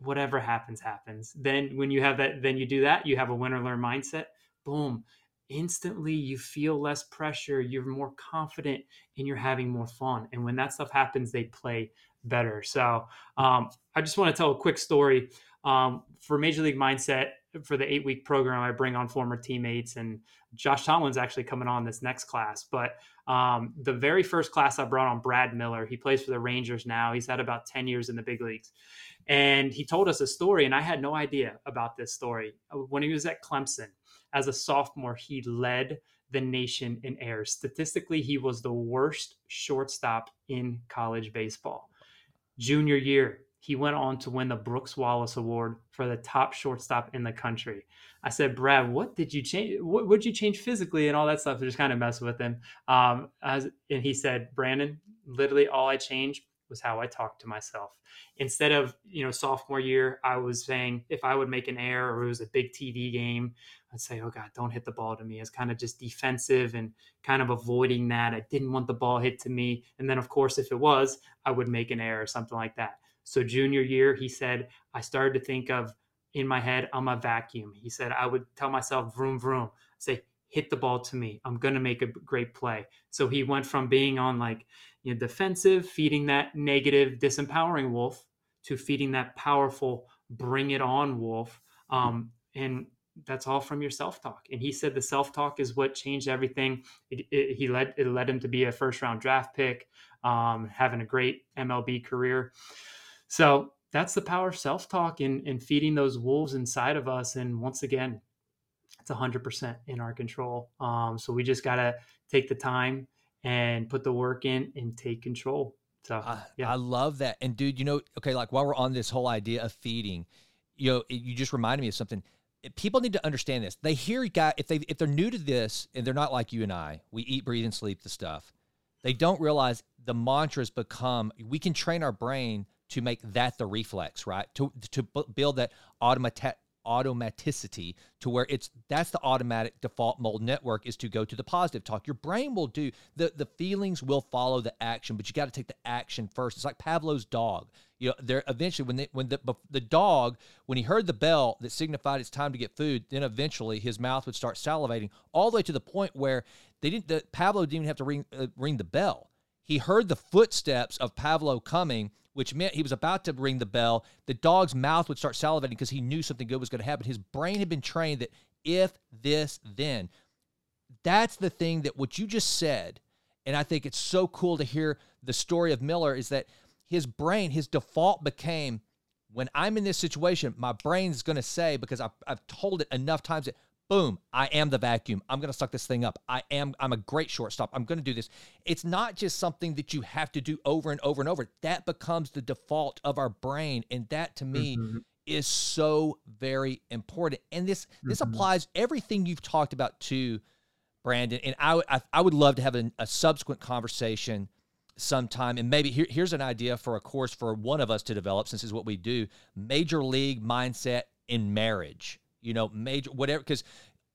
whatever happens, happens. Then when you have that, then you do that, you have a winner learn mindset. Boom instantly you feel less pressure, you're more confident, and you're having more fun. And when that stuff happens, they play better. So um, I just want to tell a quick story um, for Major League Mindset for the eight week program. I bring on former teammates, and Josh Tomlin's actually coming on this next class. But um, the very first class I brought on Brad Miller. He plays for the Rangers now. He's had about 10 years in the big leagues. And he told us a story, and I had no idea about this story. When he was at Clemson, as a sophomore, he led the nation in errors. Statistically, he was the worst shortstop in college baseball. Junior year, he went on to win the Brooks Wallace Award for the top shortstop in the country. I said, Brad, what did you change? What would you change physically and all that stuff? Just kind of mess with him. Um, and he said, Brandon, literally all I changed was how I talked to myself. Instead of, you know, sophomore year, I was saying if I would make an error or it was a big TV game, I'd say, oh God, don't hit the ball to me. It's kind of just defensive and kind of avoiding that. I didn't want the ball hit to me. And then, of course, if it was, I would make an error or something like that. So, junior year, he said, I started to think of in my head, I'm a vacuum. He said, I would tell myself, vroom, vroom, say, hit the ball to me. I'm going to make a great play. So he went from being on like, you know, defensive, feeding that negative, disempowering wolf to feeding that powerful, bring it on wolf. Um, and that's all from your self-talk. And he said the self-talk is what changed everything. It, it, he led it led him to be a first-round draft pick, um, having a great MLB career. So that's the power of self-talk and, and feeding those wolves inside of us. And once again, that's 100% in our control. Um, so we just got to take the time and put the work in and take control. So I, yeah, I love that. And dude, you know, okay, like while we're on this whole idea of feeding, you know, it, you just reminded me of something. People need to understand this. They hear guy if they if they're new to this and they're not like you and I, we eat, breathe, and sleep the stuff. They don't realize the mantras become. We can train our brain to make that the reflex, right? To to build that automatic automaticity to where it's that's the automatic default mode network is to go to the positive talk. Your brain will do the the feelings will follow the action, but you got to take the action first. It's like Pavlov's dog. You know, there eventually when they, when the the dog when he heard the bell that signified it's time to get food, then eventually his mouth would start salivating all the way to the point where they didn't. The, didn't even have to ring uh, ring the bell. He heard the footsteps of Pavlov coming which meant he was about to ring the bell. The dog's mouth would start salivating because he knew something good was going to happen. His brain had been trained that if this, then. That's the thing that what you just said, and I think it's so cool to hear the story of Miller is that his brain, his default became when I'm in this situation, my brain's going to say, because I've, I've told it enough times that boom, I am the vacuum. I'm going to suck this thing up. I am I'm a great shortstop. I'm going to do this. It's not just something that you have to do over and over and over. That becomes the default of our brain and that to me mm-hmm. is so very important. And this mm-hmm. this applies everything you've talked about to Brandon and I I, I would love to have a, a subsequent conversation sometime and maybe here, here's an idea for a course for one of us to develop since is what we do major league mindset in marriage you know, major, whatever, because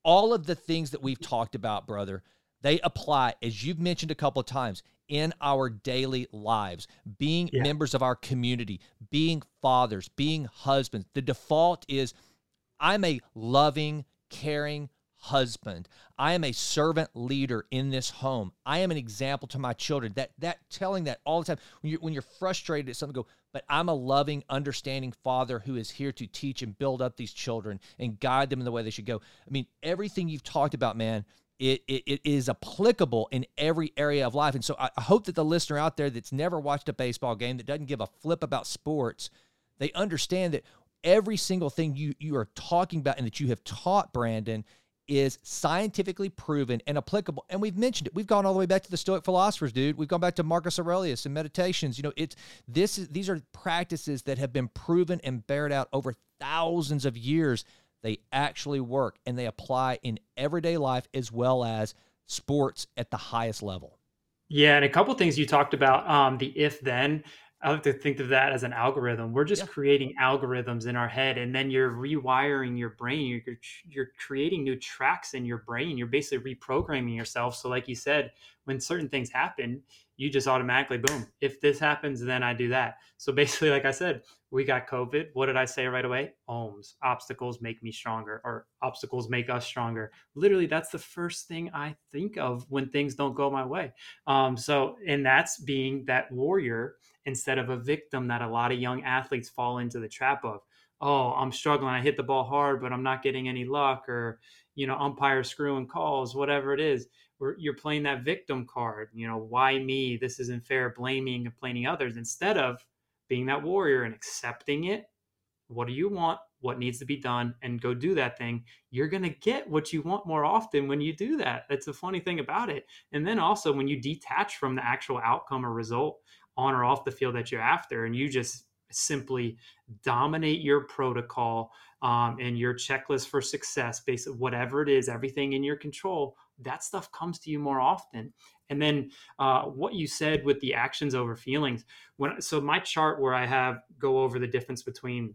all of the things that we've talked about, brother, they apply, as you've mentioned a couple of times, in our daily lives, being yeah. members of our community, being fathers, being husbands. The default is I'm a loving, caring husband. I am a servant leader in this home. I am an example to my children. That that telling that all the time when you're when you're frustrated at something, go, but I'm a loving, understanding father who is here to teach and build up these children and guide them in the way they should go. I mean, everything you've talked about, man, it, it, it is applicable in every area of life. And so I, I hope that the listener out there that's never watched a baseball game, that doesn't give a flip about sports, they understand that every single thing you you are talking about and that you have taught Brandon is scientifically proven and applicable. And we've mentioned it. We've gone all the way back to the Stoic philosophers, dude. We've gone back to Marcus Aurelius and meditations. You know, it's this is these are practices that have been proven and bared out over thousands of years. They actually work and they apply in everyday life as well as sports at the highest level. Yeah, and a couple things you talked about um, the if then I like to think of that as an algorithm. We're just yeah. creating algorithms in our head, and then you're rewiring your brain. You're you're creating new tracks in your brain. You're basically reprogramming yourself. So, like you said, when certain things happen, you just automatically boom. If this happens, then I do that. So basically, like I said, we got COVID. What did I say right away? Ohms. Obstacles make me stronger, or obstacles make us stronger. Literally, that's the first thing I think of when things don't go my way. Um, so, and that's being that warrior instead of a victim that a lot of young athletes fall into the trap of. Oh, I'm struggling. I hit the ball hard, but I'm not getting any luck, or you know, umpire screwing calls, whatever it is. You're playing that victim card. You know, why me? This isn't fair. Blaming complaining others instead of being that warrior and accepting it. What do you want? What needs to be done? And go do that thing. You're going to get what you want more often when you do that. That's the funny thing about it. And then also, when you detach from the actual outcome or result on or off the field that you're after, and you just simply dominate your protocol um, and your checklist for success based whatever it is everything in your control that stuff comes to you more often and then uh, what you said with the actions over feelings when so my chart where i have go over the difference between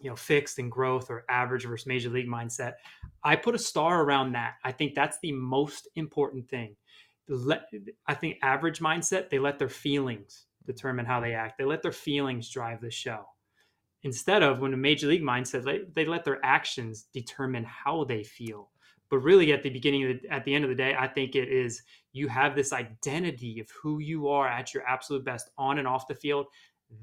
you know fixed and growth or average versus major league mindset i put a star around that i think that's the most important thing let I think average mindset, they let their feelings determine how they act. They let their feelings drive the show. Instead of when a major league mindset, they, they let their actions determine how they feel. But really, at the beginning of the, at the end of the day, I think it is you have this identity of who you are at your absolute best on and off the field.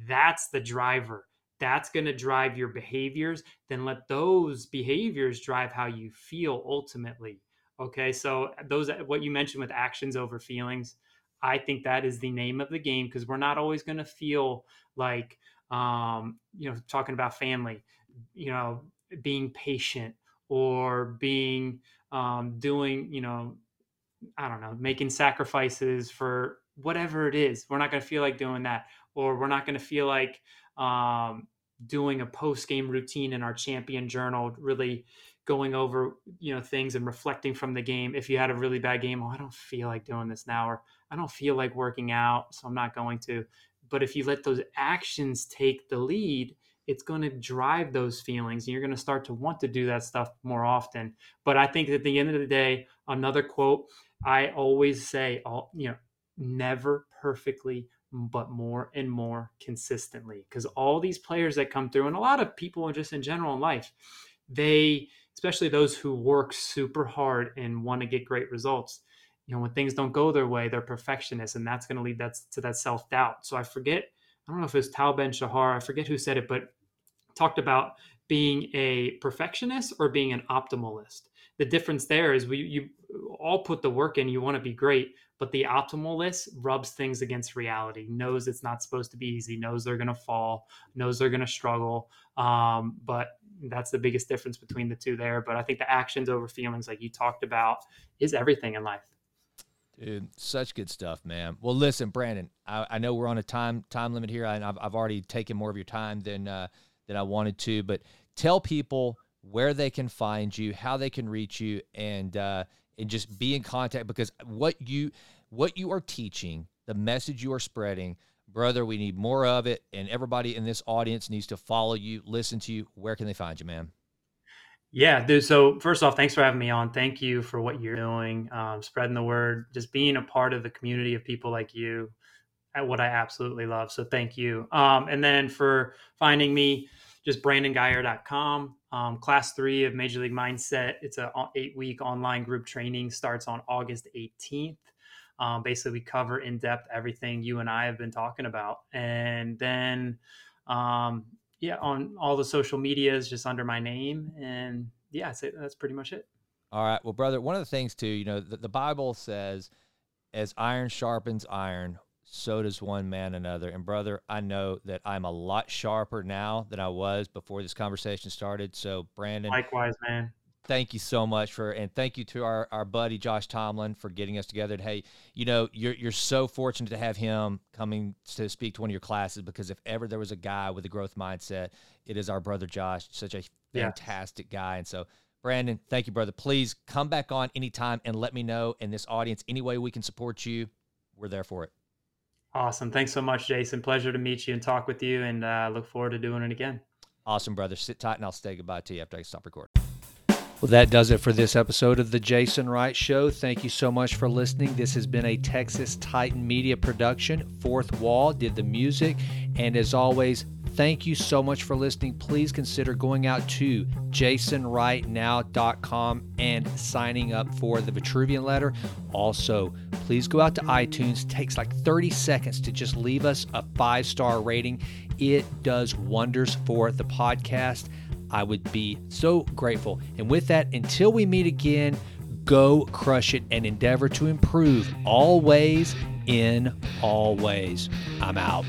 That's the driver. That's going to drive your behaviors. Then let those behaviors drive how you feel ultimately. Okay, so those what you mentioned with actions over feelings, I think that is the name of the game because we're not always going to feel like um, you know talking about family, you know, being patient or being um, doing, you know, I don't know, making sacrifices for whatever it is. We're not going to feel like doing that, or we're not going to feel like um, doing a post game routine in our champion journal, really going over you know things and reflecting from the game. If you had a really bad game, oh, I don't feel like doing this now, or I don't feel like working out, so I'm not going to. But if you let those actions take the lead, it's going to drive those feelings and you're going to start to want to do that stuff more often. But i think at the end of the day another quote i always say all you know never perfectly but more and more consistently. Because all these players that come through and a lot of people just in general in life they especially those who work super hard and want to get great results you know when things don't go their way they're perfectionists and that's going to lead that to that self-doubt. So i forget I don't know if it was Tal Ben Shahar, I forget who said it, but talked about being a perfectionist or being an optimalist. The difference there is we you all put the work in, you want to be great, but the optimalist rubs things against reality, knows it's not supposed to be easy, knows they're gonna fall, knows they're gonna struggle. Um, but that's the biggest difference between the two there. But I think the actions over feelings, like you talked about, is everything in life. Dude, such good stuff, man. Well, listen, Brandon, I, I know we're on a time time limit here, and I've, I've already taken more of your time than uh, than I wanted to. But tell people where they can find you, how they can reach you, and uh, and just be in contact because what you what you are teaching, the message you are spreading, brother, we need more of it, and everybody in this audience needs to follow you, listen to you. Where can they find you, man? Yeah, dude. So first off, thanks for having me on. Thank you for what you're doing, um, spreading the word, just being a part of the community of people like you. At what I absolutely love. So thank you. Um, and then for finding me, just brandonguyer.com. Um, class three of Major League Mindset. It's a eight week online group training. Starts on August 18th. Um, basically, we cover in depth everything you and I have been talking about, and then um, yeah, on all the social medias, just under my name. And yeah, that's pretty much it. All right. Well, brother, one of the things too, you know, the, the Bible says, as iron sharpens iron, so does one man another. And brother, I know that I'm a lot sharper now than I was before this conversation started. So, Brandon, likewise, man thank you so much for and thank you to our, our buddy Josh Tomlin for getting us together. And hey, you know, you're you're so fortunate to have him coming to speak to one of your classes because if ever there was a guy with a growth mindset, it is our brother Josh, such a fantastic yeah. guy. And so Brandon, thank you, brother. Please come back on anytime and let me know in this audience any way we can support you. We're there for it. Awesome. Thanks so much, Jason. Pleasure to meet you and talk with you, and uh, look forward to doing it again. Awesome, brother. Sit tight, and I'll say goodbye to you after I stop recording. Well, that does it for this episode of The Jason Wright Show. Thank you so much for listening. This has been a Texas Titan Media production. Fourth Wall did the music. And as always, thank you so much for listening. Please consider going out to jasonwrightnow.com and signing up for the Vitruvian letter. Also, please go out to iTunes. It takes like 30 seconds to just leave us a five star rating. It does wonders for the podcast. I would be so grateful. And with that, until we meet again, go crush it and endeavor to improve always in all ways. I'm out.